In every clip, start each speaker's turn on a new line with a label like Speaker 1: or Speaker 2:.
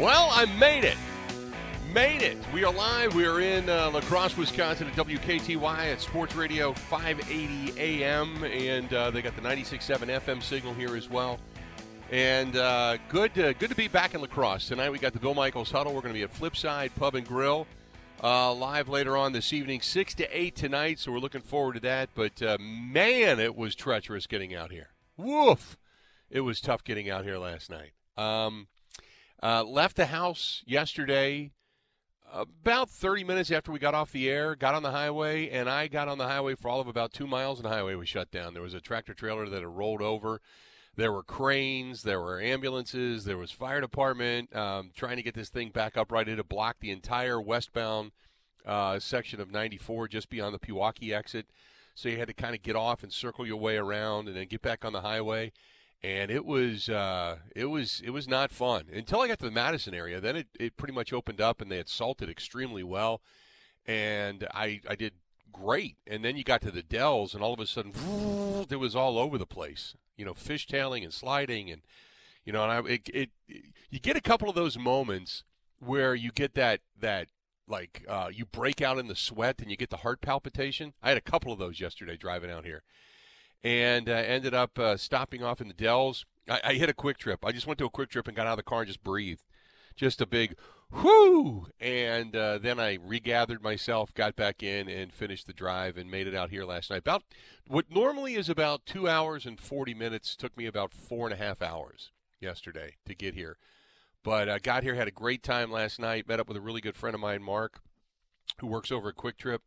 Speaker 1: Well, I made it. Made it. We are live. We are in uh, La Crosse, Wisconsin at WKTY at Sports Radio 580 AM. And uh, they got the 96.7 FM signal here as well. And uh, good, to, good to be back in La Crosse. Tonight we got the Bill Michaels Huddle. We're going to be at Flipside Pub and Grill uh, live later on this evening, 6 to 8 tonight. So we're looking forward to that. But uh, man, it was treacherous getting out here. Woof. It was tough getting out here last night. Um, uh, left the house yesterday about 30 minutes after we got off the air, got on the highway, and I got on the highway for all of about two miles, and the highway was shut down. There was a tractor trailer that had rolled over. There were cranes, there were ambulances, there was fire department um, trying to get this thing back upright. It had blocked the entire westbound uh, section of 94 just beyond the Pewaukee exit. So you had to kind of get off and circle your way around and then get back on the highway and it was uh, it was it was not fun until I got to the Madison area. Then it, it pretty much opened up, and they had salted extremely well, and I I did great. And then you got to the Dells, and all of a sudden, it was all over the place. You know, fishtailing and sliding, and you know, and I it, it you get a couple of those moments where you get that that like uh, you break out in the sweat and you get the heart palpitation. I had a couple of those yesterday driving out here and uh, ended up uh, stopping off in the Dells. I, I, hit a Kwik Trip. I just went to a Kwik Trip and got out of the car and just breathed. Just a big whoo! And uh, then I regathered myself, got back in, and finished the drive and made it out here last night. About what normally is about two hours and 40 minutes took me about four and a half hours yesterday to get here. But I got here, had a great time last night, met up with a really good friend of mine, Mark, who works over at Kwik Trip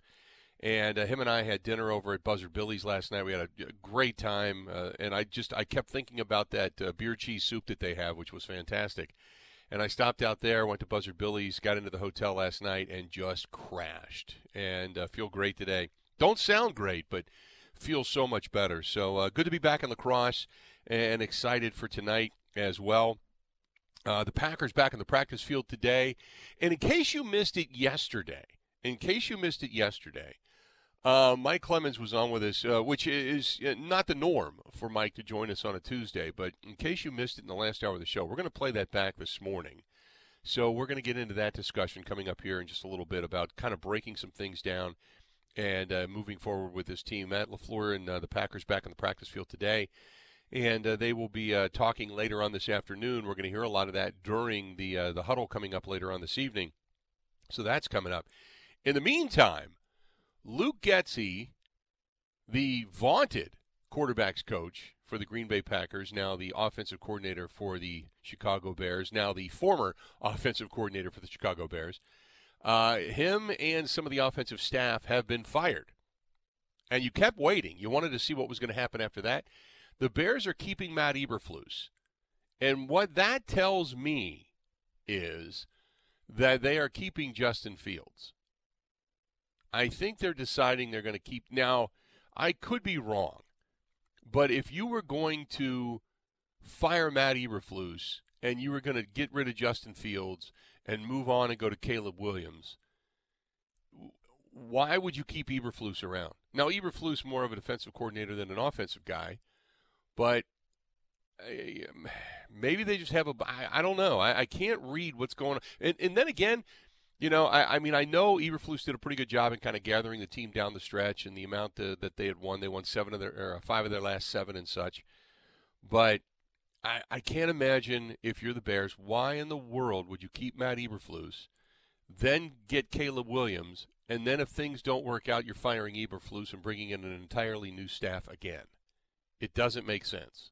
Speaker 1: and uh, him and I had dinner over at Buzzard Billy's last night. We had a, great time, uh, and I just I kept thinking about that uh, beer cheese soup that they have, which was fantastic. And I stopped out there, went to Buzzard Billy's, got into the hotel last night, and just crashed. And uh, feel great today. Don't sound great, but feel so much better. So uh, good to be back in La Crosse, and excited for tonight as well. Uh, the Packers back in the practice field today. And in case you missed it yesterday, in case you missed it yesterday, uh, Mike Clemens was on with us, uh, which is uh, not the norm for Mike to join us on a Tuesday. But in case you missed it in the last hour of the show, we're going to play that back this morning. So we're going to get into that discussion coming up here in just a little bit about kind of breaking some things down and uh, moving forward with this team. Matt LaFleur and uh, the Packers back on the practice field today. And uh, they will be talking later on this afternoon. We're going to hear a lot of that during the the huddle coming up later on this evening. So that's coming up. In the meantime, Luke Getsy, the vaunted quarterbacks coach for the Green Bay Packers, now the offensive coordinator for the Chicago Bears, now the former offensive coordinator for the Chicago Bears, uh, him and some of the offensive staff have been fired. And you kept waiting. You wanted to see what was going to happen after that. The Bears are keeping Matt Eberflus. And what that tells me is that they are keeping Justin Fields. I think they're deciding they're going to keep. Now, I could be wrong, but if you were going to fire Matt Eberflus and you were going to get rid of Justin Fields and move on and go to Caleb Williams, why would you keep Eberflus around? Now, Eberflus more of a defensive coordinator than an offensive guy, but um, maybe they just have a. I, I don't know. I, I can't read what's going on. And, and then again, you know, I, I mean, I know Eberflus did a pretty good job in kind of gathering the team down the stretch and the amount to, that they had won. They won seven of their or five of their last seven and such. But I, I can't imagine if you're the Bears, why in the world would you keep Matt Eberflus, then get Caleb Williams, and then if things don't work out, you're firing Eberflus and bringing in an entirely new staff again? It doesn't make sense.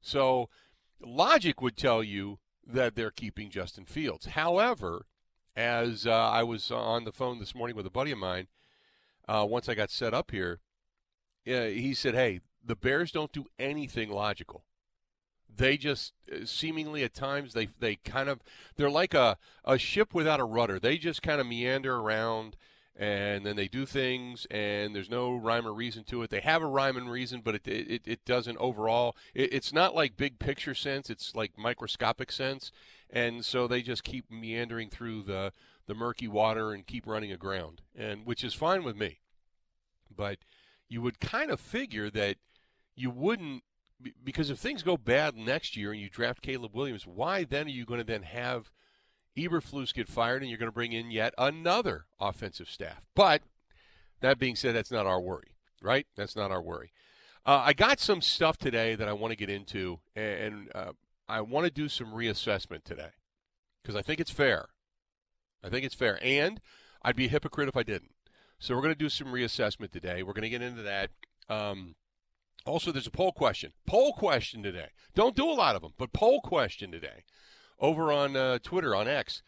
Speaker 1: So logic would tell you that they're keeping Justin Fields. However, as uh, I was on the phone this morning with a buddy of mine, uh, once I got set up here, uh, he said, "Hey, the Bears don't do anything logical. They just uh, seemingly at times they they kind of they're like a a ship without a rudder. They just kind of meander around." And then they do things and there's no rhyme or reason to it. They have a rhyme and reason but it, it, it doesn't overall. It, it's not like big picture sense. It's like microscopic sense. And so they just keep meandering through the the murky water and keep running aground and which is fine with me. But you would kind of figure that you wouldn't because if things go bad next year and you draft Caleb Williams, why then are you going to then have Eberflus get fired and you're going to bring in yet another offensive staff? But that being said, that's not our worry, right? That's not our worry. Uh, I got some stuff today that I want to get into, and uh, I want to do some reassessment today because I think it's fair. I think it's fair, and I'd be a hypocrite if I didn't. So we're going to do some reassessment today. We're going to get into that. Um, also, there's a poll question. Poll question today. Don't do a lot of them, but poll question today over on uh, Twitter, on X.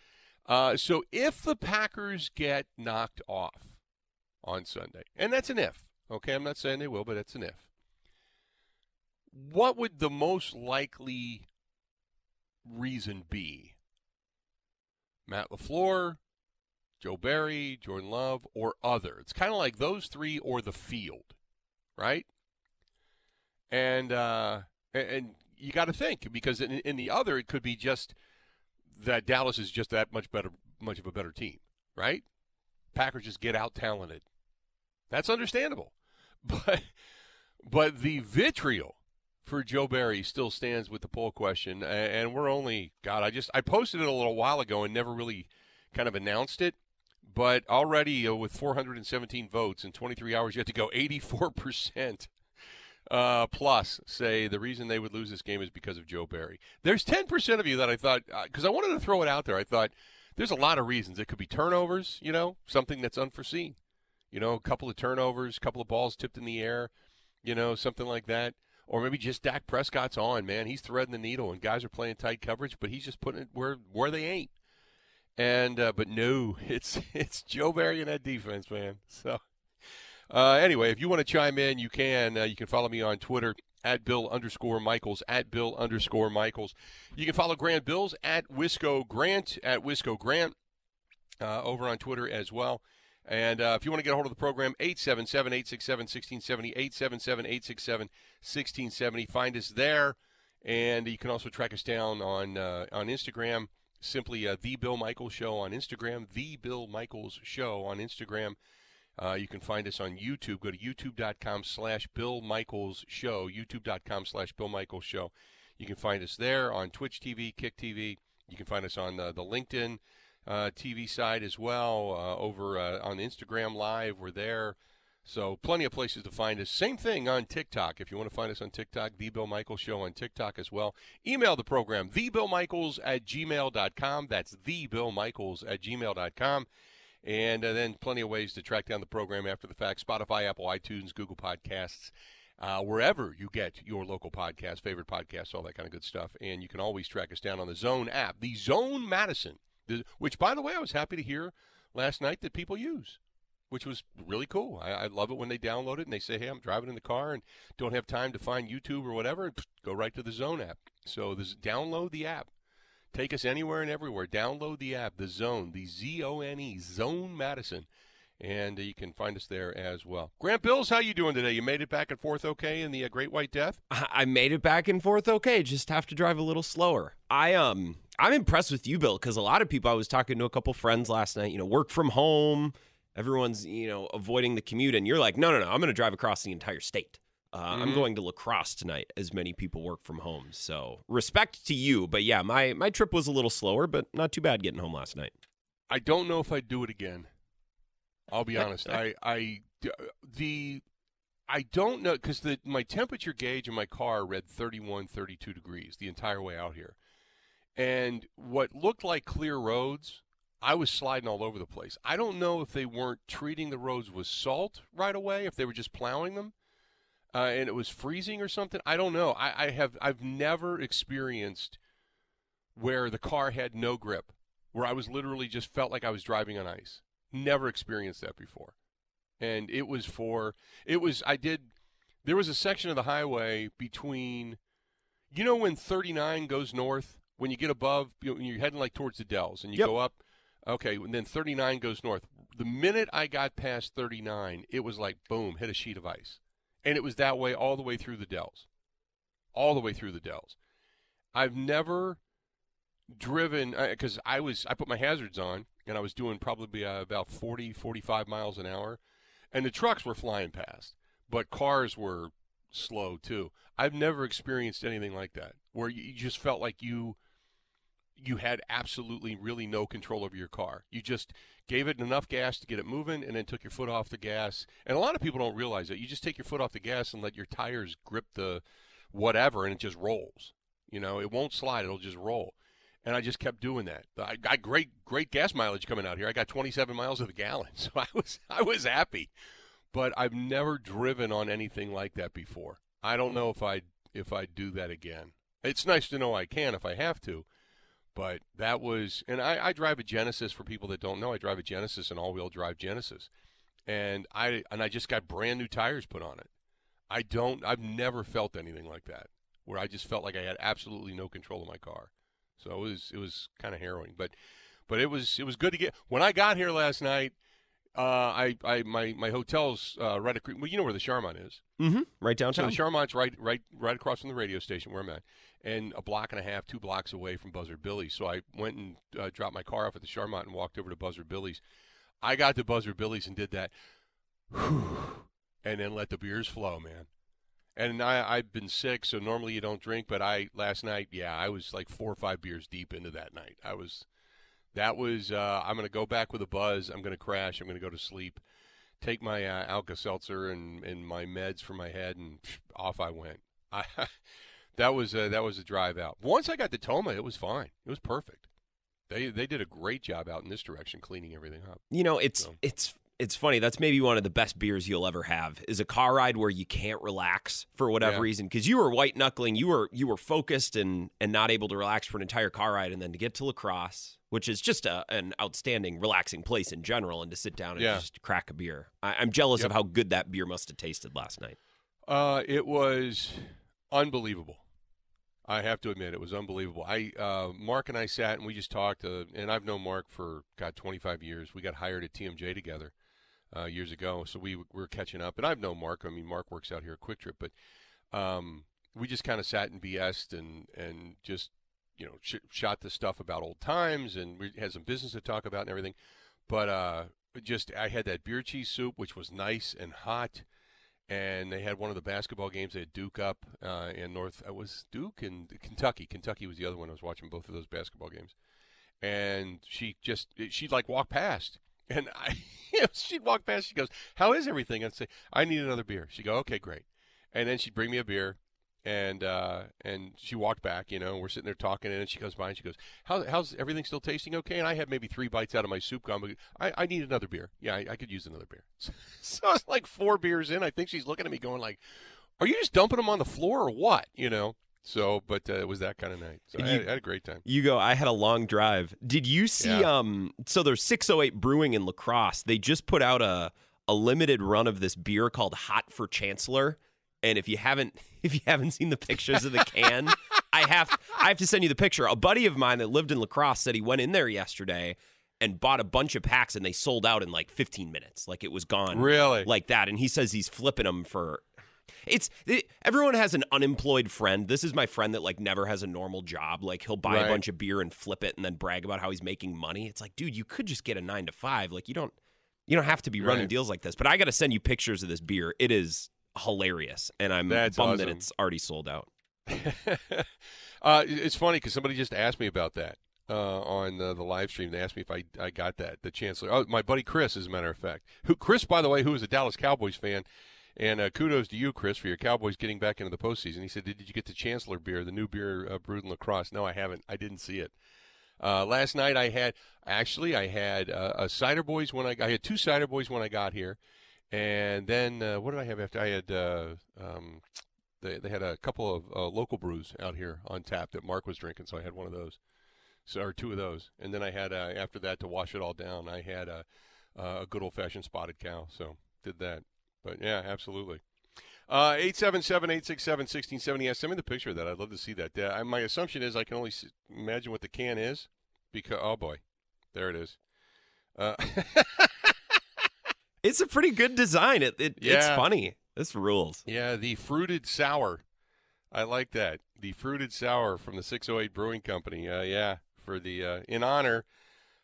Speaker 1: Uh, so if the Packers get knocked off on Sunday, and that's an if, okay? I'm not saying they will, but it's an if. What would the most likely reason be? Matt LaFleur, Joe Barry, Jordan Love, or other. It's kind of like those three or the field, right? And uh, and you got to think because in, in the other it could be just that Dallas is just that much better, much of a better team, right? Packers just get out talented. That's understandable, but but the vitriol for Joe Barry still stands with the poll question, and we're only God. I just I posted it a little while ago and never really kind of announced it, but already uh, with 417 votes in 23 hours yet to go, 84 percent uh, plus say the reason they would lose this game is because of Joe Barry. There's 10% of you that I thought, because uh, I wanted to throw it out there, I thought there's a lot of reasons. It could be turnovers, you know, something that's unforeseen. You know, a couple of turnovers, a couple of balls tipped in the air, you know, something like that. Or maybe just Dak Prescott's on, man. He's threading the needle and guys are playing tight coverage, but he's just putting it where where they ain't. And uh, but no, it's it's Joe Barry in that defense, man. So uh, anyway, if you want to chime in, you can. Uh, you can follow me on Twitter at Bill underscore Michaels, at Bill underscore Michaels. You can follow Grant Bills at Wisco Grant, at Wisco Grant, uh, over on Twitter as well. And uh, if you want to get a hold of the program, 877 867 1670, 877 867 1670. Find us there. And you can also track us down on, uh, on Instagram. Simply uh, The Bill Michaels Show on Instagram, The Bill Michaels Show on Instagram. Uh, you can find us on YouTube. Go to youtube.com slash Bill Michaels Show, youtube.com slash Bill Michaels Show. You can find us there on Twitch TV, Kick TV. You can find us on the, the LinkedIn uh, TV side as well. Uh, over uh, on Instagram Live, we're there. So plenty of places to find us. Same thing on TikTok. If you want to find us on TikTok, The Bill Michaels Show on TikTok as well. Email the program, thebillmichaels at gmail.com. That's thebillmichaels at gmail.com. And uh, then plenty of ways to track down the program after the fact Spotify, Apple, iTunes, Google Podcasts, uh, wherever you get your local podcast, favorite podcasts, all that kind of good stuff. And you can always track us down on the Zone app, the Zone Madison, which, by the way, I was happy to hear last night that people use. Which was really cool. I, I love it when they download it and they say, "Hey, I'm driving in the car and don't have time to find YouTube or whatever." Go right to the Zone app. So this, download the app. Take us anywhere and everywhere. Download the app, The Zone, the Z O N E, Zone Madison. And you can find us there as well. Grant Bills, how you doing today? You made it back and forth okay in the uh, Great White Death?
Speaker 2: I made it back and forth okay. Just have to drive a little slower. I um I'm impressed with you, Bill, because a lot of people I was talking to a couple friends last night, you know, work from home, everyone's, you know, avoiding the commute, and you're like, no, no, no, I'm gonna drive across the entire state. Uh, mm-hmm. I'm going to La Crosse tonight, as many people work from home. So respect to you, but yeah, my my trip was a little slower, but not too bad getting home last night.
Speaker 1: I don't know if I'd do it again. I'll be honest. I I the I don't know because the my temperature gauge in my car read 31, 32 degrees the entire way out here, and what looked like clear roads. I was sliding all over the place. I don't know if they weren't treating the roads with salt right away, if they were just plowing them uh, and it was freezing or something. I don't know. I, I have I've never experienced where the car had no grip, where I was literally just felt like I was driving on ice. Never experienced that before, and it was for it was I did. There was a section of the highway between, you know, when 39 goes north, when you get above, you know, you're heading like towards the Dells, and you
Speaker 2: yep.
Speaker 1: go up. Okay, and then 39 goes north. The minute I got past 39, it was like boom, hit a sheet of ice. And it was that way all the way through the Dells. All the way through the Dells. I've never driven because uh, I was I put my hazards on and I was doing probably uh, about 40 45 miles an hour and the trucks were flying past but cars were slow too. I've never experienced anything like that where you just felt like you you had absolutely really no control over your car. You just gave it enough gas to get it moving and then took your foot off the gas. And a lot of people don't realize that. You just take your foot off the gas and let your tires grip the whatever and it just rolls. You know, it won't slide, it'll just roll. And I just kept doing that. I got great great gas mileage coming out here. I got 27 miles of the gallon. So I was I was happy. But I've never driven on anything like that before. I don't know if I if I'd do that again. It's nice to know I can if I have to but that was, and I, I drive a Genesis for people that don't know. I drive a Genesis, an all-wheel drive Genesis, and I and I just got brand new tires put on it. I don't. I've never felt anything like that, where I just felt like I had absolutely no control of my car. So it was it was kind of harrowing, but but it was it was good to get. When I got here last night, uh, I I my my hotel's uh, right across. Well, you know where the Charmant is.
Speaker 2: Mm-hmm. Right downtown.
Speaker 1: So the Charmant's right right right across from the radio station where I'm at and a block and a half, two blocks away from Buzzard Billy's. So I went and uh, dropped my car off at the Charmant and walked over to Buzzard Billy's. I got to Buzzard Billy's and did that, and then let the beers flow, man. And I, I've been sick, so normally you don't drink, but I last night, yeah, I was like four or five beers deep into that night. I was, that was, uh, I'm going to go back with a buzz. I'm going to crash. I'm going to go to sleep, take my uh, Alka Seltzer and, and my meds for my head, and psh, off I went. I, that was a, that was a drive out. Once I got to Tomah, it was fine. It was perfect. They they did a great job out in this direction, cleaning everything up.
Speaker 2: You know, it's
Speaker 1: So.
Speaker 2: it's it's funny. That's maybe one of the best beers you'll ever have. Is a car ride where you can't relax for whatever
Speaker 1: Yeah.
Speaker 2: reason because you were white knuckling, you were you were focused and and not able to relax for an entire car ride, and then to get to La Crosse, which is just a, an outstanding, relaxing place in general, and to sit down and
Speaker 1: Yeah.
Speaker 2: just crack a beer. I, I'm jealous
Speaker 1: Yep.
Speaker 2: of how good that beer must have tasted last night.
Speaker 1: Uh, it was unbelievable. I have to admit, it was unbelievable. I uh, Mark and I sat and we just talked, uh, and I've known Mark for God 25 years. We got hired at TMJ together uh, years ago, so we we were catching up. And I've known Mark. I mean, Mark works out here at Kwik Trip, but um, we just kind of sat and BS'd and and just you know sh- shot the stuff about old times, and we had some business to talk about and everything. But uh, just I had that beer cheese soup, which was nice and hot and they had one of the basketball games. They had Duke up uh, in North. It was Duke and Kentucky. Kentucky was the other one. I was watching both of those basketball games, and she just she'd like walk past, and I she'd walk past. She goes, "How is everything?" I'd say, "I need another beer." She'd go, "Okay, great," and then she'd bring me a beer. And uh, and she walked back, you know. We're sitting there talking, and then she comes by and she goes, How, "How's everything still tasting okay?" And I had maybe three bites out of my soup gum. I, I need another beer. Yeah, I, I could use another beer. So it's like four beers in. I think she's looking at me going like, "Are you just dumping them on the floor or what?" You know. So, but uh, it was that kind of night. So I, had,
Speaker 2: You-
Speaker 1: I had a great time.
Speaker 2: You go. I had a long drive. Did you see?
Speaker 1: Yeah.
Speaker 2: Um. So there's 608 Brewing in La Crosse. They just put out a a limited run of this beer called Hot for Chancellor. And if you haven't if you haven't seen the pictures of the can, I have I have to send you the picture. A buddy of mine that lived in La Crosse said he went in there yesterday and bought a bunch of packs and they sold out in like 15 minutes. Like it was gone
Speaker 1: Really?
Speaker 2: like that. And he says he's flipping them for. It's it, everyone has an unemployed friend. This is my friend that like never has a normal job. Like he'll buy
Speaker 1: Right.
Speaker 2: a bunch of beer and flip it and then brag about how he's making money. It's like, dude, you could just get a nine to five. Like you don't you don't have to be running
Speaker 1: Right.
Speaker 2: deals like this. But I got to send you pictures of this beer. It is hilarious, and I'm
Speaker 1: That's
Speaker 2: bummed that it's already sold out.
Speaker 1: uh, it's funny because somebody just asked me about that uh, on uh, the live stream. They asked me if I, I got that, the Chancellor. Oh, my buddy Chris, as a matter of fact. Who Chris, by the way, who is a Dallas Cowboys fan. And uh, kudos to you, Chris, for your Cowboys getting back into the postseason. He said, "Did you get the Chancellor beer, the new beer uh, brewed in La Crosse?" No, I haven't. I didn't see it. Uh, last night I had actually I had uh, a cider boys when I I had two cider boys when I got here, and then uh, what did I have after I had uh, um, they they had a couple of local brews out here on tap that Mark was drinking, so I had one of those, so or two of those, and then I had after that to wash it all down, I had a a good old fashioned spotted cow, so did that. But yeah, absolutely. Uh, 877-867-1670. Yeah, send me the picture of that. I'd love to see that. Uh, I- my assumption is I can only s- imagine what the can is because oh boy, there it is. Uh,
Speaker 2: It's a pretty good design. It, it it's funny. This rules.
Speaker 1: yeah, the fruited sour. I like that. The fruited sour from the 608 Brewing Company. Uh, yeah, for the uh, in honor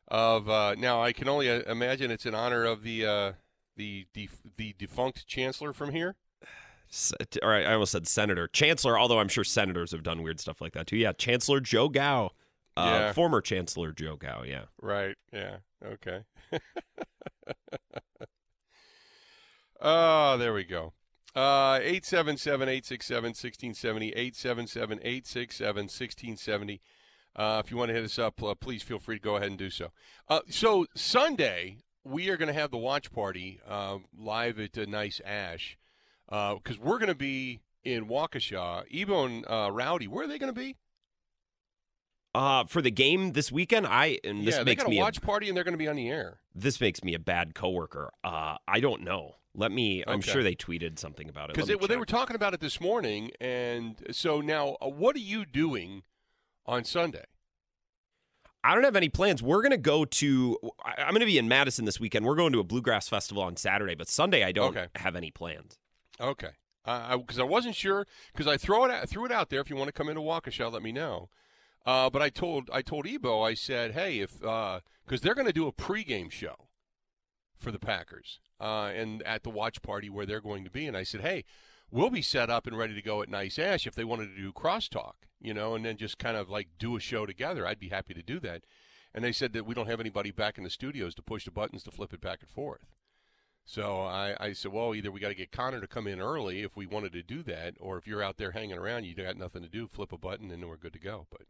Speaker 1: of uh, now I can only uh, imagine it's in honor of the uh, the def- the defunct chancellor from here.
Speaker 2: All right, I almost said senator, chancellor. Although I'm sure senators have done weird stuff like that too. Yeah, Chancellor Joe Gow, uh,
Speaker 1: Yeah.
Speaker 2: former Chancellor Joe Gow. Yeah.
Speaker 1: Right. Yeah. Okay. oh, there we go. Uh, 877-867-1670, 877-867-1670. Uh, if you want to hit us up, uh, please feel free to go ahead and do so. Uh, so Sunday, we are going to have the watch party uh, live at uh, Nice Ash because we're going to be in Waukesha. Ebo and uh, Rowdy, where are they going to be?
Speaker 2: Uh, for the game this weekend, I and this
Speaker 1: yeah,
Speaker 2: makes
Speaker 1: got a
Speaker 2: me a,
Speaker 1: watch party and they're going to be on the air.
Speaker 2: this makes me a bad coworker. Uh, I don't know. Let me. I'm sure they tweeted something about it.
Speaker 1: Because they, well, they were talking about it this morning, and so now, uh, what are you doing on Sunday?
Speaker 2: I don't have any plans. We're gonna go to. I- I'm gonna be in Madison this weekend. We're going to a bluegrass festival on Saturday, but Sunday I don't
Speaker 1: Okay.
Speaker 2: have any plans.
Speaker 1: Okay, because I, wasn't sure because I throw it out, threw it out there. If you want to come into Waukesha, let me know. Uh, but I told I told Ebo, I said, hey, if because they're going to do a pregame show for the Packers uh, and at the watch party where they're going to be, and I said, hey, we'll be set up and ready to go at Nice Ash if they wanted to do crosstalk, you know, and then just kind of like do a show together. I'd be happy to do that. And they said that we don't have anybody back in the studios to push the buttons to flip it back and forth. So I, I said, well, either we got to get Connor to come in early if we wanted to do that, or if you're out there hanging around, you got nothing to do, flip a button and we're good to go. But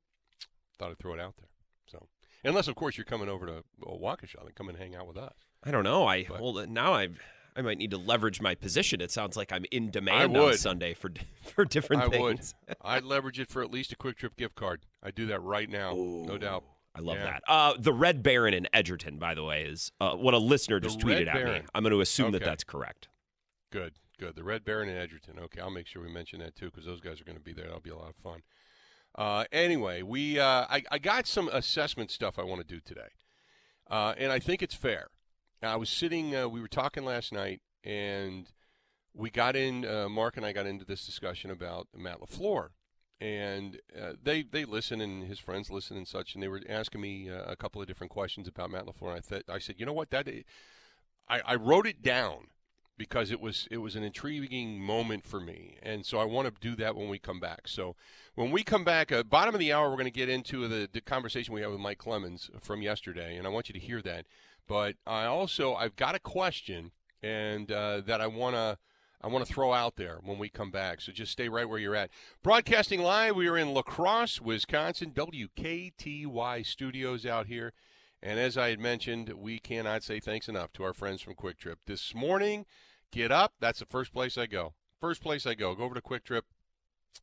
Speaker 1: thought I'd throw it out there. So unless, of course, you're coming over to Waukesha and come and hang out with us.
Speaker 2: I don't know. I
Speaker 1: But-
Speaker 2: well now I I might need to leverage my position. It sounds like I'm in demand on. Sunday for for different
Speaker 1: I would. I'd leverage it for at least a Kwik Trip gift card. I'd do that right now, no doubt.
Speaker 2: I love
Speaker 1: Yeah.
Speaker 2: that. Uh, the Red Baron in Edgerton, by the way, is uh, what a listener
Speaker 1: The
Speaker 2: just
Speaker 1: Red
Speaker 2: tweeted at me. I'm going to assume that that's correct.
Speaker 1: Good, good. The Red Baron in Edgerton. Okay, I'll make sure we mention that too because those guys are going to be there. That'll be a lot of fun. Uh, anyway, we uh, I, I got some assessment stuff I want to do today, uh, and I think it's fair. I was sitting. Uh, we were talking last night, and we got in. Uh, Mark and I got into this discussion about Matt Lafleur, and uh, they they listen and his friends listen and such, and they were asking me uh, a couple of different questions about Matt Lafleur. And I th- I said, you know what, that I, I wrote it down because it was it was an intriguing moment for me, and so I want to do that when we come back. So when we come back, uh, bottom of the hour, we're going to get into the, the conversation we had with Mike Clemens from yesterday, and I want you to hear that. But I also I've got a question, and uh, that I want to. I want to throw out there when we come back. So just stay right where you're at. Broadcasting live, we are in La Crosse, Wisconsin, WKTY studios out here. And as I had mentioned, we cannot say thanks enough to our friends from Kwik Trip. This morning, get up. That's the first place I go. First place I go. Go over to Kwik Trip,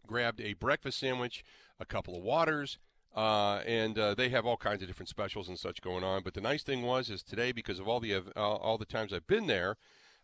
Speaker 1: grabbed a breakfast sandwich, a couple of waters, uh, and uh, they have all kinds of different specials and such going on. But the nice thing was, is today because of all the uh, all the times I've been there,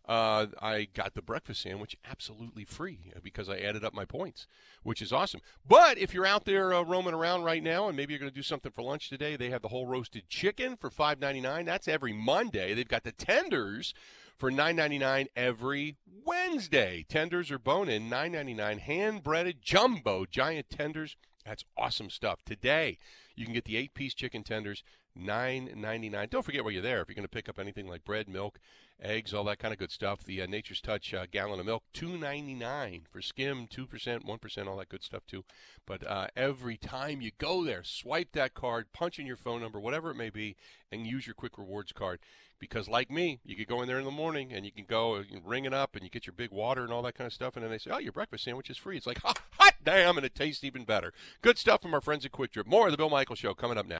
Speaker 1: uh, I got the breakfast sandwich absolutely free uh, because I added up my points, which is awesome. But if you're out there uh, roaming around right now and maybe you're going to do something for lunch today, they have the whole roasted chicken for $5.99. That's every Monday. They've got the tenders for $9.99 every Wednesday. Tenders are bone in, $9.99. Hand breaded jumbo giant tenders. That's awesome stuff. Today, you can get the eight piece chicken tenders, $9.99. Don't forget while you're there, if you're going to pick up anything like bread, milk, eggs, all that kind of good stuff. The uh, Nature's Touch uh, gallon of milk, two ninety nine for skim, two percent, one percent, all that good stuff too. But uh, every time you go there, swipe that card, punch in your phone number, whatever it may be, and use your Kwik Rewards card. Because like me, you could go in there in the morning and you can go uh, ring it up and you get your big water and all that kind of stuff, and then they say, "Oh, your breakfast sandwich is free." It's like hot, hot damn, and it tastes even better. Good stuff from our friends at Kwik Trip. More of the Bill Michael Show coming up now.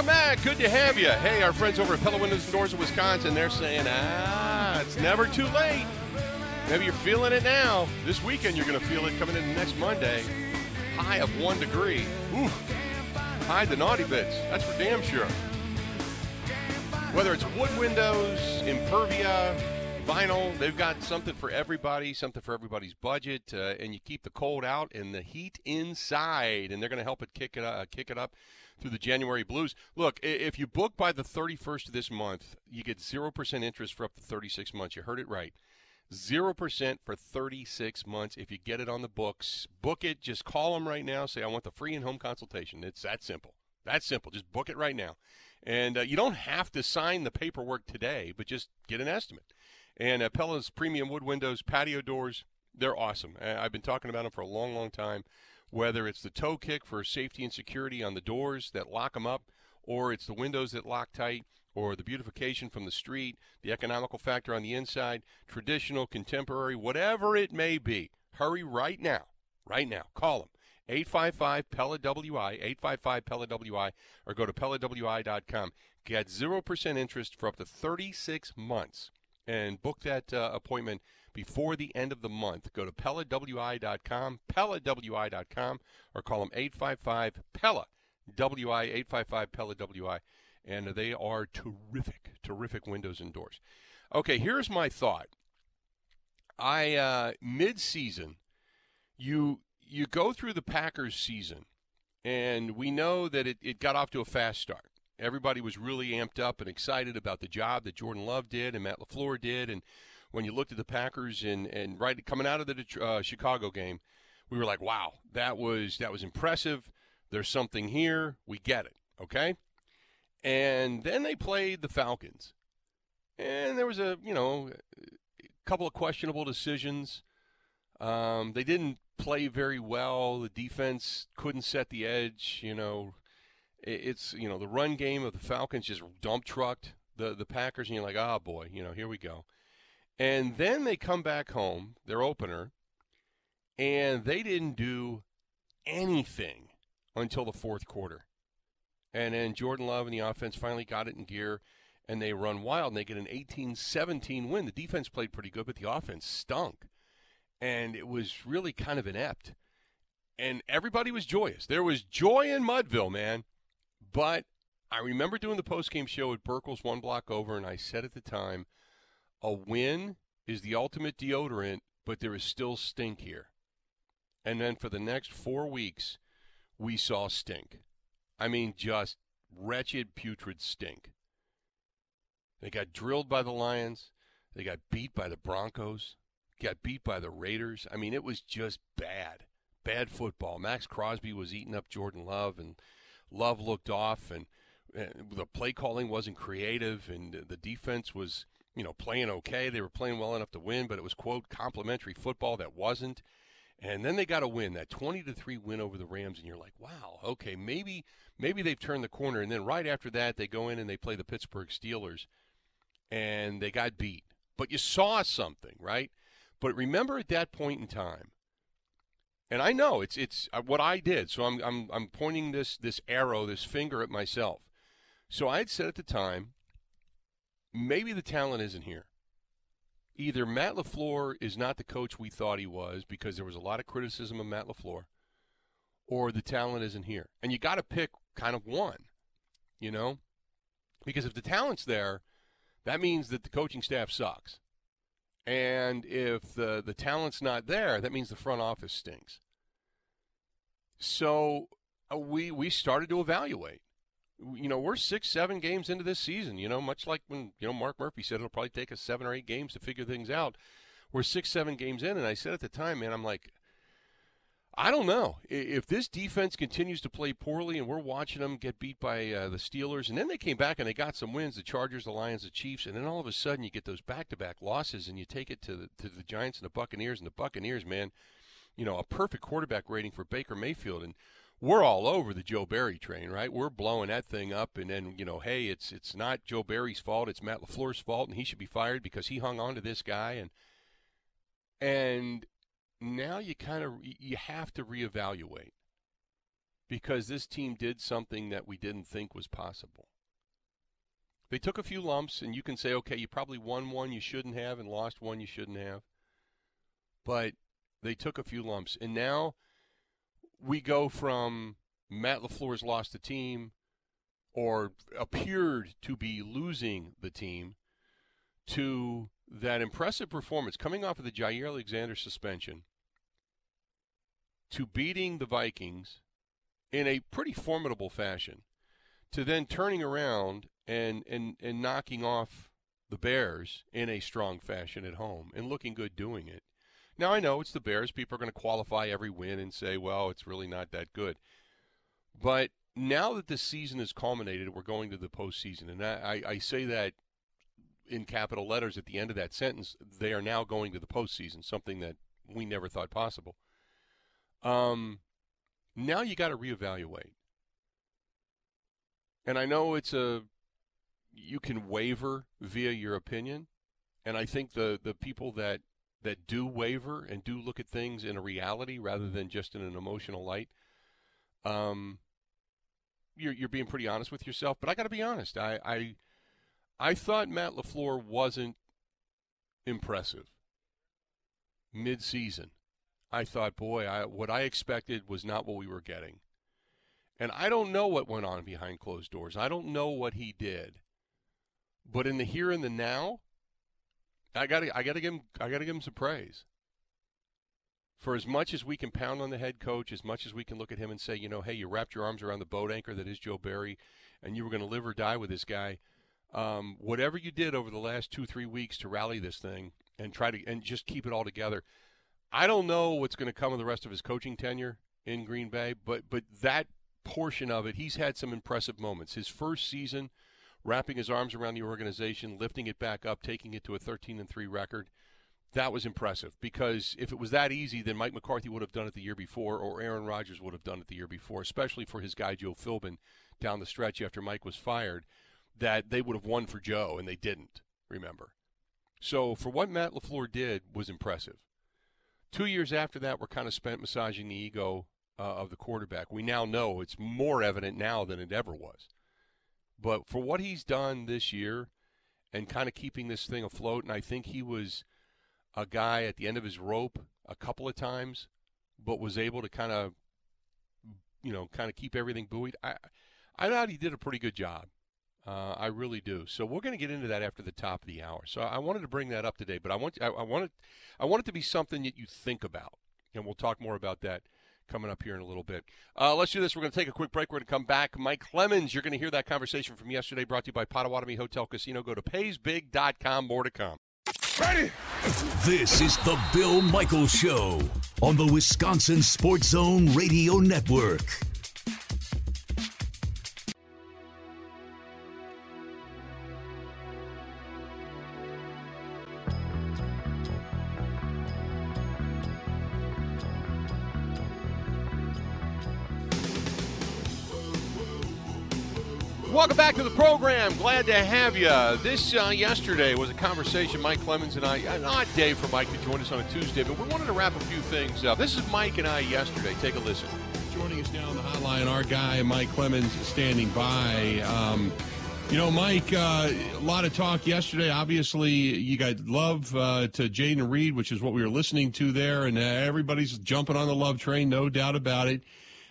Speaker 1: Welcome back. Good to have you. Hey, our friends over at Pella Windows and Doors of Wisconsin, they're saying, ah, it's never too late. Maybe you're feeling it now. This weekend, you're going to feel it coming in next Monday. High of one degree. Ooh. Hide the naughty bits. That's for damn sure. Whether it's wood windows, Impervia, Vinyl, they've got something for everybody, something for everybody's budget, uh, and you keep the cold out and the heat inside, and they're going to help it kick it uh, kick it up through the January blues. Look, if you book by the 31st of this month, you get 0% interest for up to 36 months. You heard it right. 0% for 36 months if you get it on the books. Book it. Just call them right now. Say, I want the free in home consultation. It's that simple. That's simple. Just book it right now. And uh, you don't have to sign the paperwork today, but just get an estimate. And uh, Pella's premium wood windows, patio doors, they're awesome. I've been talking about them for a long, long time. Whether it's the toe kick for safety and security on the doors that lock them up, or it's the windows that lock tight, or the beautification from the street, the economical factor on the inside, traditional, contemporary, whatever it may be. Hurry right now. Right now. Call them. 855 Pella WI, 855 Pella WI, or go to PellaWI.com. Get 0% interest for up to 36 months and book that uh, appointment before the end of the month. Go to PellaWI.com, PellaWI.com, or call them 855 Pella WI, 855 Pella WI, and they are terrific, terrific windows and doors. Okay, here's my thought. I uh, mid-season, you you go through the Packers season, and we know that it, it got off to a fast start. Everybody was really amped up and excited about the job that Jordan Love did and Matt LaFleur did. And when you looked at the Packers and, and right coming out of the uh, Chicago game, we were like, wow, that was that was impressive. There's something here. We get it. Okay. And then they played the Falcons. And there was a, you know, a couple of questionable decisions. Um, they didn't play very well. The defense couldn't set the edge. You know, it's you know the run game of the Falcons just dump trucked the the Packers, and you're like, oh boy, you know, here we go. And then they come back home, their opener, and they didn't do anything until the fourth quarter. And then Jordan Love and the offense finally got it in gear, and they run wild, and they get an 18-17 win. The defense played pretty good, but the offense stunk and it was really kind of inept. And everybody was joyous. There was joy in Mudville, man. But I remember doing the post-game show at Burkle's one block over, and I said at the time, a win is the ultimate deodorant, but there is still stink here. And then for the next four weeks, we saw stink. I mean, just wretched, putrid stink. They got drilled by the Lions. They got beat by the Broncos got beat by the Raiders. I mean, it was just bad, bad football. Maxx Crosby was eating up Jordan Love, and Love looked off, and, the play calling wasn't creative, and the defense was, you know, playing okay. They were playing well enough to win, but it was quote complementary football that wasn't. And then they got a win, that 20 to 3 win over the Rams and you're like, "Wow, okay, maybe maybe they've turned the corner." And then right after that, they go in and they play the Pittsburgh Steelers and they got beat. But you saw something, right? But remember at that point in time, and I know it's it's uh, what I did, so I'm I'm I'm pointing this this arrow, this finger at myself. So I had said at the time, maybe the talent isn't here. Either Matt LaFleur is not the coach we thought he was because there was a lot of criticism of Matt LaFleur, or the talent isn't here. And you got to pick kind of one, you know? Because if the talent's there, that means that the coaching staff sucks. And if the, the talent's not there, that means the front office stinks. So uh, we we started to evaluate. You know, we're six, seven games into this season. You know, much like when you know Mark Murphy said it'll probably take us seven or eight games to figure things out. We're six, seven games in, and I said at the time, man, I'm like, I don't know if this defense continues to play poorly, and we're watching them get beat by uh, the Steelers, and then they came back and they got some wins: the Chargers, the Lions, the Chiefs, and then all of a sudden you get those back-to-back losses, and you take it to the to the Giants and the Buccaneers, and the Buccaneers, man, you know, a perfect quarterback rating for Baker Mayfield, and we're all over the Joe Barry train, right? We're blowing that thing up, and then you know, hey, it's it's not Joe Barry's fault; it's Matt LaFleur's fault, and he should be fired because he hung on to this guy, and and now you kind of you have to reevaluate because this team did something that we didn't think was possible. They took a few lumps, and you can say, okay, you probably won one you shouldn't have and lost one you shouldn't have. But they took a few lumps, and now we go from Matt LaFleur's lost the team or appeared to be losing the team to that impressive performance coming off of the Jaire Alexander suspension to beating the Vikings in a pretty formidable fashion to then turning around and, and, and knocking off the Bears in a strong fashion at home and looking good doing it. Now, I know it's the Bears. People are going to qualify every win and say, well, it's really not that good. But now that the season has culminated, we're going to the postseason. And I, I say that in capital letters at the end of that sentence. They are now going to the postseason, something that we never thought possible. Um, now you got to reevaluate. And I know it's a you can waver via your opinion, and I think the the people that that do waver and do look at things in a reality rather than just in an emotional light, um, you're you're being pretty honest with yourself. But I got to be honest. I, I I thought Matt LaFleur wasn't impressive mid-season. I thought, boy, I, what I expected was not what we were getting. And I don't know what went on behind closed doors. I don't know what he did. But in the here and the now, I got to I got to give him I got to give him some praise. For as much as we can pound on the head coach, as much as we can look at him and say, you know, hey, you wrapped your arms around the boat anchor that is Joe Barry, and you were going to live or die with this guy. Um, whatever you did over the last two three weeks to rally this thing and try to and just keep it all together. I don't know what's going to come of the rest of his coaching tenure in Green Bay, but but that portion of it, he's had some impressive moments. His first season wrapping his arms around the organization, lifting it back up, taking it to a 13 and 3 record. That was impressive because if it was that easy, then Mike McCarthy would have done it the year before, or Aaron Rodgers would have done it the year before, especially for his guy Joe Philbin down the stretch after Mike was fired, that they would have won for Joe, and they didn't, remember. So for what Matt LaFleur did was impressive. Two years after that, we're kind of spent massaging the ego uh, of the quarterback. We now know it's more evident now than it ever was. But for what he's done this year and kind of keeping this thing afloat, and I think he was a guy at the end of his rope a couple of times, but was able to kind of, you know, kind of keep everything buoyed. I, I thought he did a pretty good job. Uh, I really do. So we're going to get into that after the top of the hour. So I wanted to bring that up today, but I want I, I want it I want it to be something that you think about, and we'll talk more about that coming up here in a little bit. Uh, let's do this. We're going to take a quick break. We're going to come back. Mike Clemens, you're going to hear that conversation from yesterday brought to you by Potawatomi Hotel Casino. Go to paysbig.com. More to come.
Speaker 3: Ready? This is the Bill Michaels Show on the Wisconsin Sports Zone Radio Network.
Speaker 1: Back to the program. Glad to have you. This uh, yesterday was a conversation Mike Clemens and I, an odd day for Mike to join us on a Tuesday, but we wanted to wrap a few things up. This is Mike and I yesterday. Take a listen. Joining us now on the hotline, our guy Mike Clemens standing by. Um, you know, Mike, uh, a lot of talk yesterday. Obviously, you got love uh, to Jayden Reed, which is what we were listening to there, and uh, everybody's jumping on the love train, no doubt about it.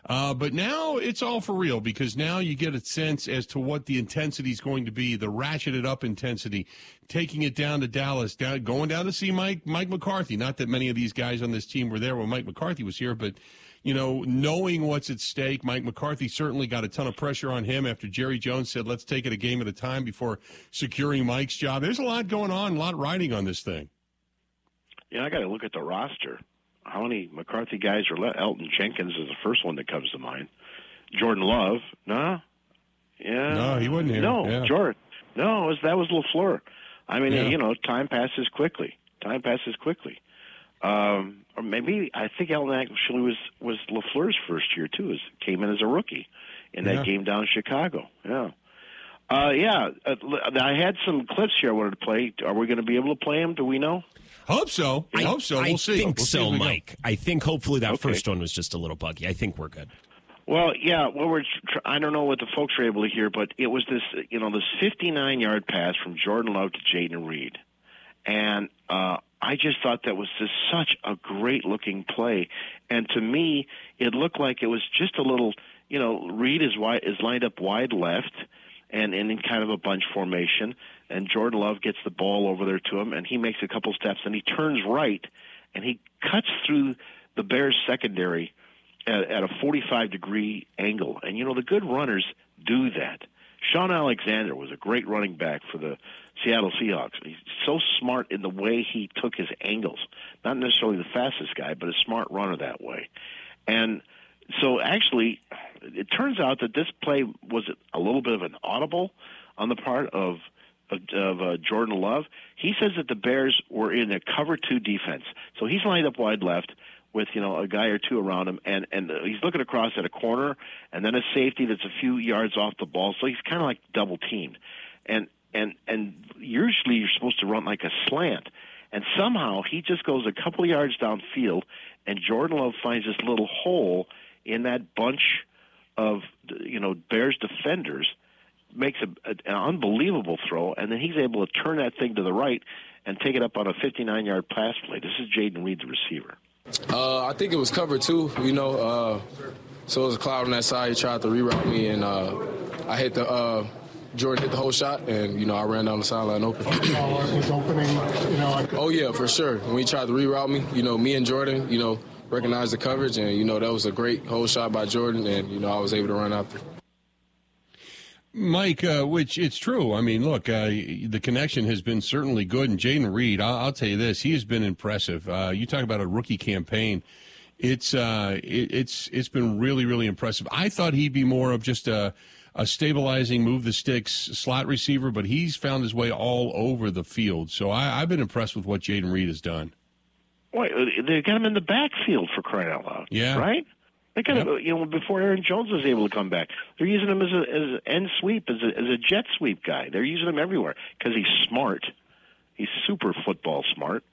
Speaker 1: Uh, but now it's all for real because now you get a sense as to what the intensity is going to be, the ratcheted up intensity, taking it down to Dallas, down, going down to see Mike Mike McCarthy. Not that many of these guys on this team were there when Mike McCarthy was here, but you know, knowing what's at stake, Mike McCarthy certainly got a ton of pressure on him after Jerry Jones said, "Let's take it a game at a time before securing Mike's job." There's a lot going on, a lot riding on this thing.
Speaker 4: Yeah, I got to look at the roster how many McCarthy guys are left? Elgton Jenkins is the first one that comes to mind. Jordan Love, no, yeah,
Speaker 1: no, he wasn't here.
Speaker 4: No,
Speaker 1: yeah.
Speaker 4: Jordan, no, was, that was Lafleur. I mean,
Speaker 1: Yeah.
Speaker 4: you know, time passes quickly. Time passes quickly. Um, or maybe I think Elgton actually was was Lafleur's first year too. Is came in as a rookie in that
Speaker 1: Yeah.
Speaker 4: game down in Chicago. Yeah. Uh, yeah, uh, I had some clips here I wanted to play. Are we going to be able to play them? Do we know?
Speaker 1: Hope so. I, hope so.
Speaker 2: I
Speaker 1: We'll see.
Speaker 2: think
Speaker 1: We'll see
Speaker 2: so,
Speaker 1: as we go.
Speaker 2: Mike. I think hopefully that
Speaker 4: Okay.
Speaker 2: first one was just a little buggy. I think we're good.
Speaker 4: Well, yeah. Well, we're. Tr- I don't know what the folks were able to hear, but it was this, you know, this 59-yard pass from Jordan Love to Jayden Reed, and uh, I just thought that was just such a great-looking play. And to me, it looked like it was just a little, you know, Reed is wide, is lined up wide left, and, and in kind of a bunch formation. And Jordan Love gets the ball over there to him, and he makes a couple steps, and he turns right, and he cuts through the Bears secondary at, at a 45 degree angle. And you know the good runners do that. Shaun Alexander was a great running back for the Seattle Seahawks. He's so smart in the way he took his angles. Not necessarily the fastest guy, but a smart runner that way. And so actually, it turns out that this play was a little bit of an audible on the part of of, uh, Jordan Love. He says that the Bears were in a cover two defense, so he's lined up wide left with you know a guy or two around him, and and he's looking across at a corner, and then a safety that's a few yards off the ball, so he's kind of like double teamed, and and and usually you're supposed to run like a slant, and somehow he just goes a couple yards downfield, and Jordan Love finds this little hole in that bunch of you know Bears defenders, makes a, a, an unbelievable throw, and then he's able to turn that thing to the right and take it up on a 59-yard pass play. This is Jayden Reed, the receiver.
Speaker 5: Uh, I think it was cover two. You know, uh, so it was a cloud on that side. He tried to reroute me, and uh, I hit the. Uh, Jordan hit the whole shot, and you know I ran down the sideline open.
Speaker 6: was opening, you know.
Speaker 5: Oh yeah, for sure. When he tried to reroute me, you know, me and Jordan, you know, recognized the coverage, and you know that was a great whole shot by Jordan, and you know I was able to run out there.
Speaker 1: Mike, uh, which it's true. I mean, look, uh, the connection has been certainly good. And Jayden Reed, I'll, I'll, tell you this, he has been impressive. Uh, you talk about a rookie campaign. It's uh, it, it's it's been really really impressive. I thought he'd be more of just a, a stabilizing, move the sticks slot receiver, but he's found his way all over the field. So I, have been impressed with what Jayden Reed has done.
Speaker 4: Boy, they got him in the backfield for crying out loud.
Speaker 1: Yeah,
Speaker 4: right. They got yep. you know, before Aaron Jones was able to come back, they're using him as a as an end sweep, as a as a jet sweep guy. They're using him everywhere because he's smart. He's super football smart.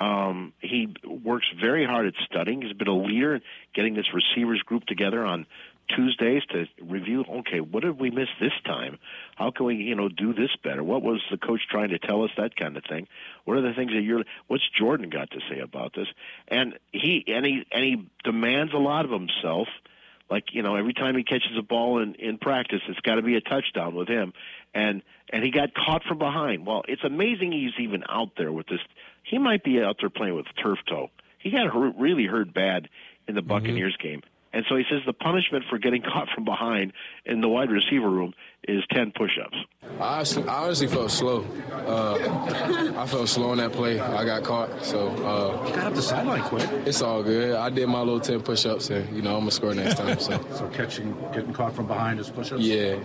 Speaker 4: Um, he works very hard at studying. He's been a leader in getting this receivers group together on Tuesdays to review. Okay, what did we miss this time? How can we, you know, do this better? What was the coach trying to tell us? That kind of thing. What are the things that you're? What's Jordan got to say about this? And he and he and he demands a lot of himself. Like you know, every time he catches a ball in in practice, it's got to be a touchdown with him. And and he got caught from behind. Well, it's amazing he's even out there with this. He might be out there playing with turf toe. He got hurt, really hurt bad in the mm-hmm. Buccaneers mm-hmm. game. And so he says the punishment for getting caught from behind in the wide receiver room is 10 push ups.
Speaker 5: I honestly, I honestly felt slow. Uh, I felt slow in that play. I got caught. So, uh,
Speaker 6: got up the sideline quick.
Speaker 5: It's all good. I did my little 10 push ups, and, you know, I'm going to score next time. So.
Speaker 6: so, catching, getting caught from behind is push ups?
Speaker 5: Yeah.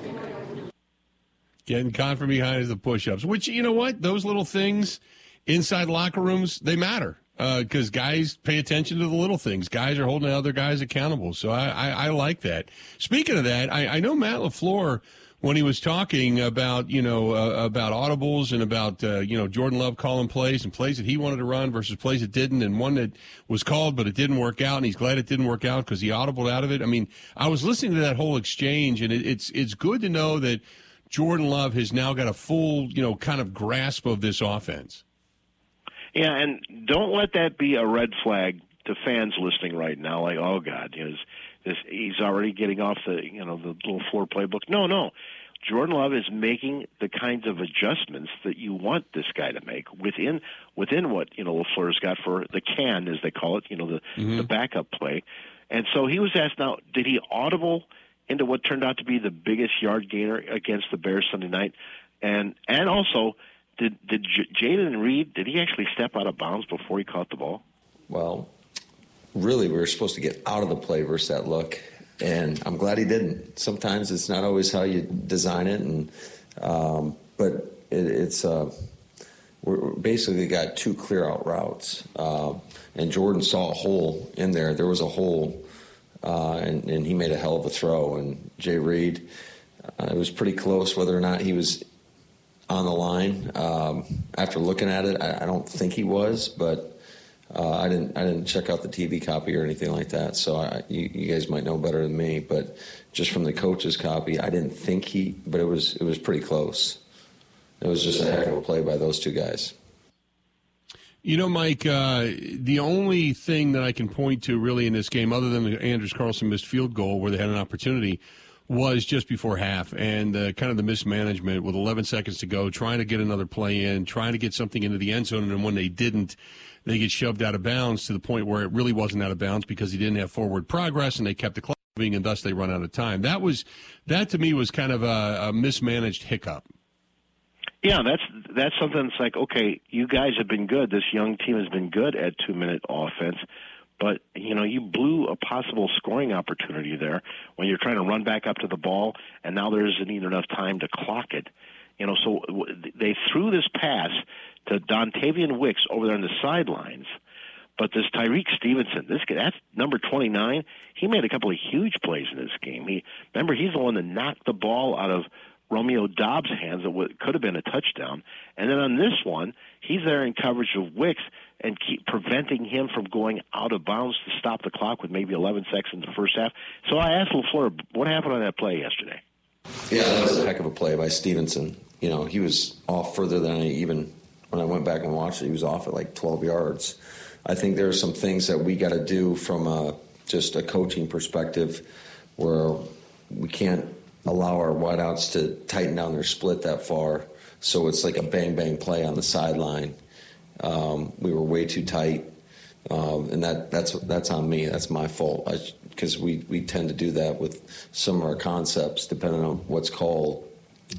Speaker 1: Getting caught from behind is the push ups, which, you know what? Those little things inside locker rooms, they matter because uh, guys pay attention to the little things. Guys are holding other guys accountable. So I, I, I like that. Speaking of that, I, I, know Matt LaFleur when he was talking about you know uh, about audibles and about uh, you know Jordan Love calling plays and plays that he wanted to run versus plays that didn't, and one that was called but it didn't work out, and he's glad it didn't work out because he audibled out of it. I mean, I was listening to that whole exchange, and it, it's it's good to know that Jordan Love has now got a full you know kind of grasp of this offense.
Speaker 4: Yeah, and don't let that be a red flag to fans listening right now. Like, oh God, you know, this, he's already getting off the you know the little floor playbook. No, no. Jordan Love is making the kinds of adjustments that you want this guy to make within within what you know LaFleur's got for the can, as they call it, you know the mm-hmm. the backup play. And so he was asked, now, did he audible into what turned out to be the biggest yard gainer against the Bears Sunday night? And and also, did did J- Jayden Reed did he actually step out of bounds before he caught the ball?
Speaker 7: Well, really, we were supposed to get out of the play versus that look, and I'm glad he didn't. Sometimes it's not always how you design it, and um, but it, it's uh, we're basically got two clear out routes, uh, and Jordan saw a hole in there. There was a hole, uh, and, and, he made a hell of a throw. And Jay Reed, uh, it was pretty close whether or not he was on the line. Um, after looking at it, I, I, don't think he was, but uh, I didn't. I didn't check out the TV copy or anything like that. So I, you, you, guys might know better than me. But just from the coach's copy, I didn't think he. But it was it was pretty close. It was just a heck of a play by those two guys.
Speaker 1: You know, Mike, uh, the only thing that I can point to really in this game, other than the Anders Carlson missed field goal where they had an opportunity, was just before half, and uh, kind of the mismanagement with 11 seconds to go, trying to get another play in, trying to get something into the end zone, and when they didn't, they get shoved out of bounds to the point where it really wasn't out of bounds because he didn't have forward progress, and they kept the clock moving, and thus they run out of time. That was that to me was kind of a, a mismanaged hiccup.
Speaker 4: Yeah, that's that's something that's like, okay, you guys have been good. This young team has been good at two minute offense, but you know you blew a possible scoring opportunity there when you're trying to run back up to the ball, and now there isn't even enough time to clock it. You know, so they threw this pass to Dontayvion Wicks over there on the sidelines. But this Tyrique Stevenson, this guy, that's number 29. He made a couple of huge plays in this game. He remember he's the one that knocked the ball out of Romeo Doubs' hands that could have been a touchdown. And then on this one, he's there in coverage of Wicks and keep preventing him from going out of bounds to stop the clock with maybe 11 seconds in the first half. So I asked LaFleur, what happened on that play yesterday?
Speaker 7: Yeah, that was a heck of a play by Stevenson. You know, he was off further than I even when I went back and watched it. He was off at like 12 yards. I think there are some things that we got to do from a, just a coaching perspective where we can't allow our wideouts to tighten down their split that far. So it's like a bang bang play on the sideline. Um, we were way too tight, um, and that that's that's on me. That's my fault because we we tend to do that with some of our concepts depending on what's called,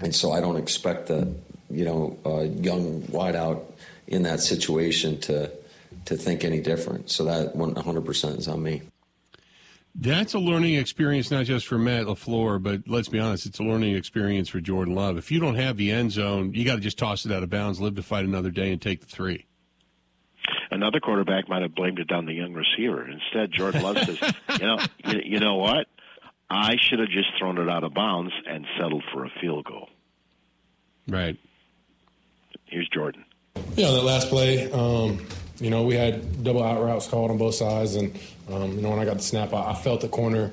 Speaker 7: and so I don't expect the you know a young wideout in that situation to to think any different. So that 100% is on me.
Speaker 1: That's a learning experience, not just for Matt LaFleur, but let's be honest, it's a learning experience for Jordan Love. If you don't have the end zone, you got to just toss it out of bounds, live to fight another day, and take the three.
Speaker 4: Another quarterback might have blamed it on the young receiver. Instead, Jordan Love says, "You know, you, you know what? I should have just thrown it out of bounds and settled for a field goal."
Speaker 1: Right.
Speaker 4: Here's Jordan.
Speaker 8: Yeah, that last play. Um, you know, we had double out routes called on both sides, and um, you know, when I got the snap, I, I, felt the corner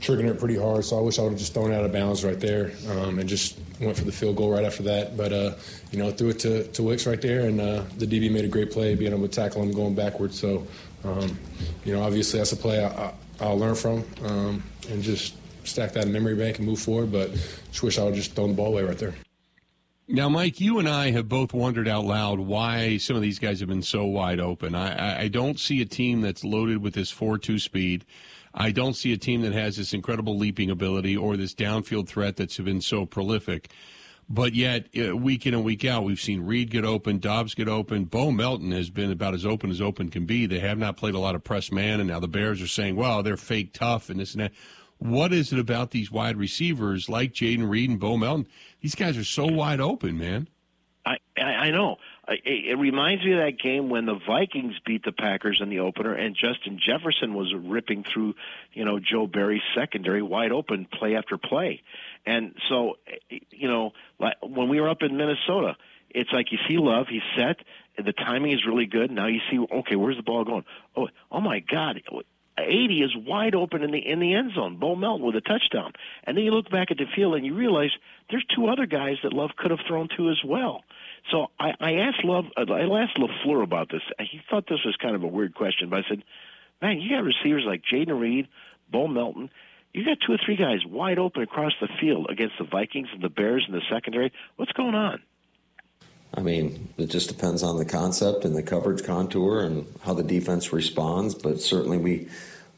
Speaker 8: triggering it pretty hard. So I wish I would have just thrown it out of bounds right there um, and just went for the field goal right after that. But uh, you know, threw it to, to Wicks right there, and uh, the DB made a great play, being able to tackle him going backwards. So um, you know, obviously that's a play I, will learn from um, and just stack that in memory bank and move forward. But just wish I would have just thrown the ball away right there.
Speaker 1: Now, Mike, you and I have both wondered out loud why some of these guys have been so wide open. I, I don't see a team that's loaded with this 4 2 speed. I don't see a team that has this incredible leaping ability or this downfield threat that's been so prolific. But yet, uh, week in and week out, we've seen Reed get open, Doubs get open. Bo Melton has been about as open as open can be. They have not played a lot of press man, and now the Bears are saying, well, they're fake tough and this and that. What is it about these wide receivers like Jayden Reed and Bo Melton? These guys are so wide open, man.
Speaker 4: I I know. It reminds me of that game when the Vikings beat the Packers in the opener, and Justin Jefferson was ripping through, you know, Joe Barry's secondary wide open play after play. And so, you know, when we were up in Minnesota, it's like you see Love, he's set, the timing is really good. Now you see, okay, where's the ball going? Oh, oh my God, 80 is wide open in the in the end zone. Bo Melton with a touchdown, and then you look back at the field and you realize there's two other guys that Love could have thrown to as well. So I, I asked Love, uh, I asked LaFleur about this. He thought this was kind of a weird question, but I said, "Man, you got receivers like Jayden Reed, Bo Melton. You got two or three guys wide open across the field against the Vikings and the Bears in the secondary. What's going on?"
Speaker 7: I mean, it just depends on the concept and the coverage contour and how the defense responds. But certainly, we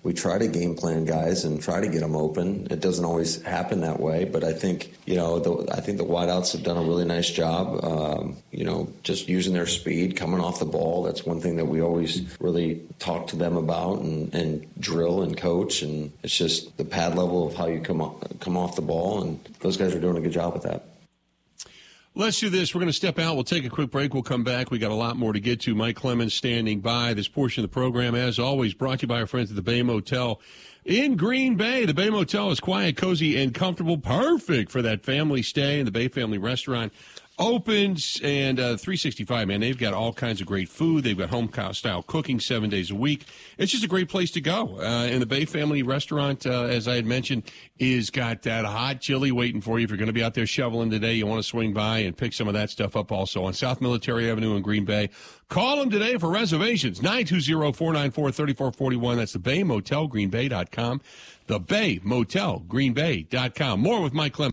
Speaker 7: we try to game plan guys and try to get them open. It doesn't always happen that way, but I think you know the, I think the wideouts have done a really nice job. Um, you know, just using their speed, coming off the ball. That's one thing that we always really talk to them about and, and drill and coach. And it's just the pad level of how you come off, come off the ball, and those guys are doing a good job with that.
Speaker 1: Let's do this. We're going to step out. We'll take a quick break. We'll come back. We got a lot more to get to. Mike Clemens standing by. This portion of the program, as always, brought to you by our friends at the Bay Motel in Green Bay. The Bay Motel is quiet, cozy, and comfortable. Perfect for that family stay in the Bay Family Restaurant
Speaker 9: opens and uh, 365 man they've got all kinds of great food. They've got home style cooking seven days a week. It's just a great place to go. Uh, and the bay family restaurant uh, as i had mentioned is got that hot chili waiting for you. If you're going to be out there shoveling today you want to swing by and pick some of that stuff up also on south military avenue in green bay. Call them today for reservations. 920-494-3441 that's the bay motel greenbay.com the bay motel greenbay.com more with mike clemens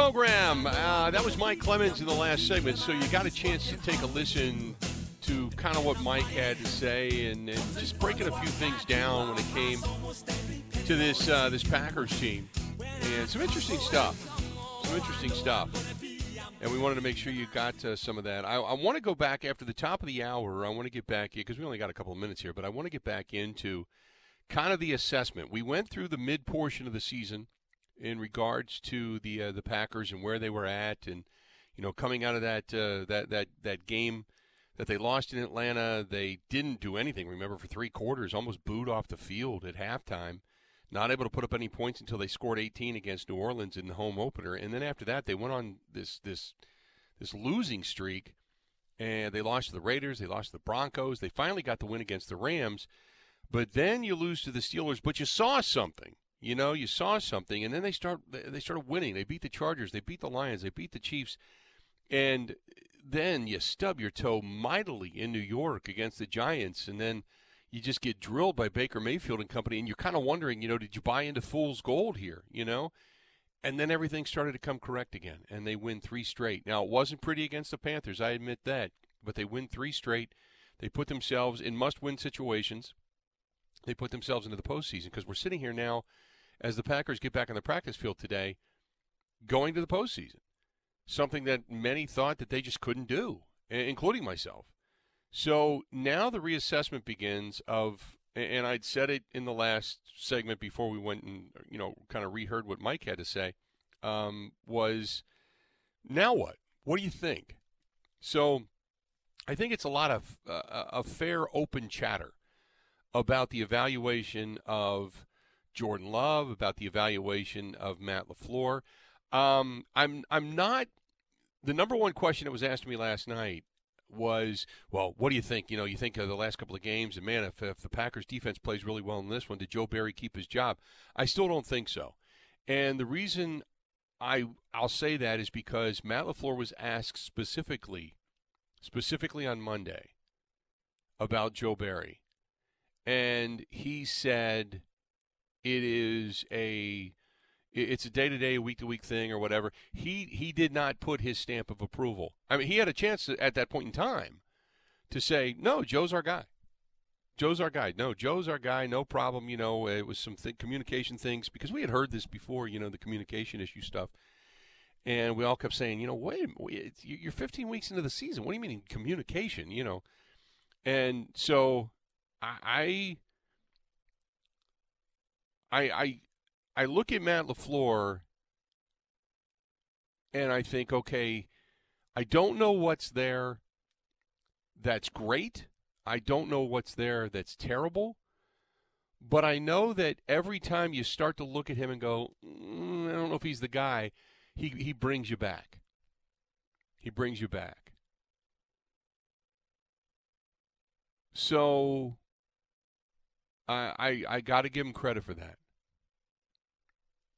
Speaker 1: Program. Uh, that was Mike Clemens in the last segment, so you got a chance to take a listen to kind of what Mike had to say and, and just breaking a few things down when it came to this uh, this Packers team and some interesting stuff. Some interesting stuff. And we wanted to make sure you got uh, some of that. I, I want to go back after the top of the hour. I want to get back because we only got a couple of minutes here, but I want to get back into kind of the assessment. We went through the mid portion of the season in regards to the uh, the Packers and where they were at, and you know, coming out of that uh, that that that game that they lost in Atlanta, they didn't do anything. Remember, for three quarters, almost booed off the field at halftime. Not able to put up any points until they scored 18 against New Orleans in the home opener, and then after that, they went on this this this losing streak, and they lost to the Raiders, they lost to the Broncos, they finally got the win against the Rams, but then you lose to the Steelers. But you saw something. You know, you saw something, and then they start they started winning. They beat the Chargers, they beat the Lions, they beat the Chiefs, and then you stub your toe mightily in New York against the Giants, and then you just get drilled by Baker Mayfield and company, and you're kind of wondering, you know, did you buy into fool's gold here? You know, and then everything started to come correct again, and they win three straight. Now it wasn't pretty against the Panthers, I admit that, but they win three straight. They put themselves in must-win situations. They put themselves into the postseason because we're sitting here now as the Packers get back on the practice field today, going to the postseason. Something that many thought that they just couldn't do, including myself. So now the reassessment begins of, and I'd said it in the last segment before we went and, you know, kind of reheard what Mike had to say, um, was now what? What do you think? So I think it's a lot of uh, a fair, open chatter about the evaluation of Jordan Love, about the evaluation of Matt LaFleur. Um, I'm I'm not the number one question that was asked to me last night was, well, what do you think? You know, you think of the last couple of games, and man, if, if the Packers defense plays really well in this one, did Joe Barry keep his job? I still don't think so. And the reason I I'll say that is because Matt LaFleur was asked specifically, specifically on Monday, about Joe Barry, and he said it is a it's a day to day, week to week thing or whatever. He he did not put his stamp of approval. I mean, he had a chance at that point in time to say, "No, Joe's our guy. Joe's our guy. No, Joe's our guy. No problem." You know, it was some th- communication things because we had heard this before. You know, the communication issue stuff, and we all kept saying, "You know, wait, wait you're 15 weeks into the season. What do you mean communication?" You know, and so I I I I I look at Matt LaFleur and I think, okay, I don't know what's there that's great. I don't know what's there that's terrible. But I know that every time you start to look at him and go, mm, I don't know if he's the guy, he, he brings you back. He brings you back. So I I, I got to give him credit for that.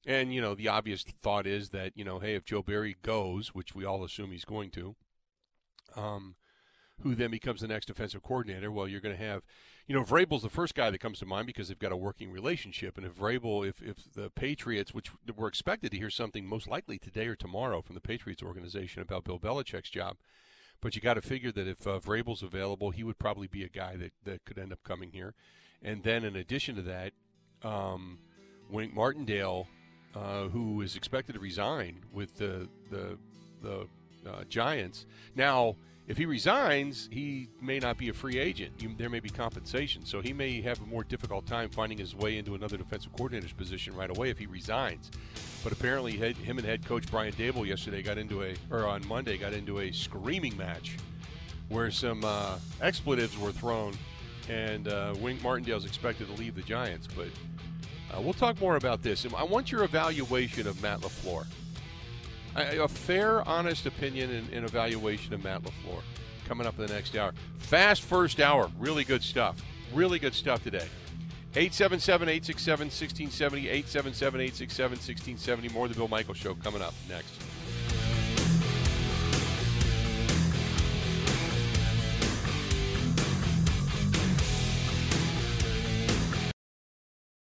Speaker 1: And, you know, the obvious thought is that, you know, hey, if Joe Barry goes, which we all assume he's going to, um, who then becomes the next defensive coordinator, well, you're going to have, you know, Vrabel's the first guy that comes to mind because they've got a working relationship. And if Vrabel, if, if the Patriots, which we're expected to hear something most likely today or tomorrow from the Patriots organization about Bill Belichick's job, but you got to figure that if uh, Vrabel's available, he would probably be a guy that, that could end up coming here. And then in addition to that, um, Wink Martindale – uh, who is expected to resign with the the the uh, Giants. Now, if he resigns, he may not be a free agent. There may be compensation, so he may have a more difficult time finding his way into another defensive coordinator's position right away if he resigns. But apparently, head, him and head coach Brian Daboll yesterday got into a, or on Monday got into a screaming match where some uh, expletives were thrown, and uh, Wink is expected to leave the Giants. But uh, we'll talk more about this. I want your evaluation of Matt LaFleur. A, a fair, honest opinion and, and, evaluation of Matt LaFleur coming up in the next hour. Fast first hour. Really good stuff. Really good stuff today. 877 867 1670. 877 867 1670. More of the Bill Michaels Show coming up next.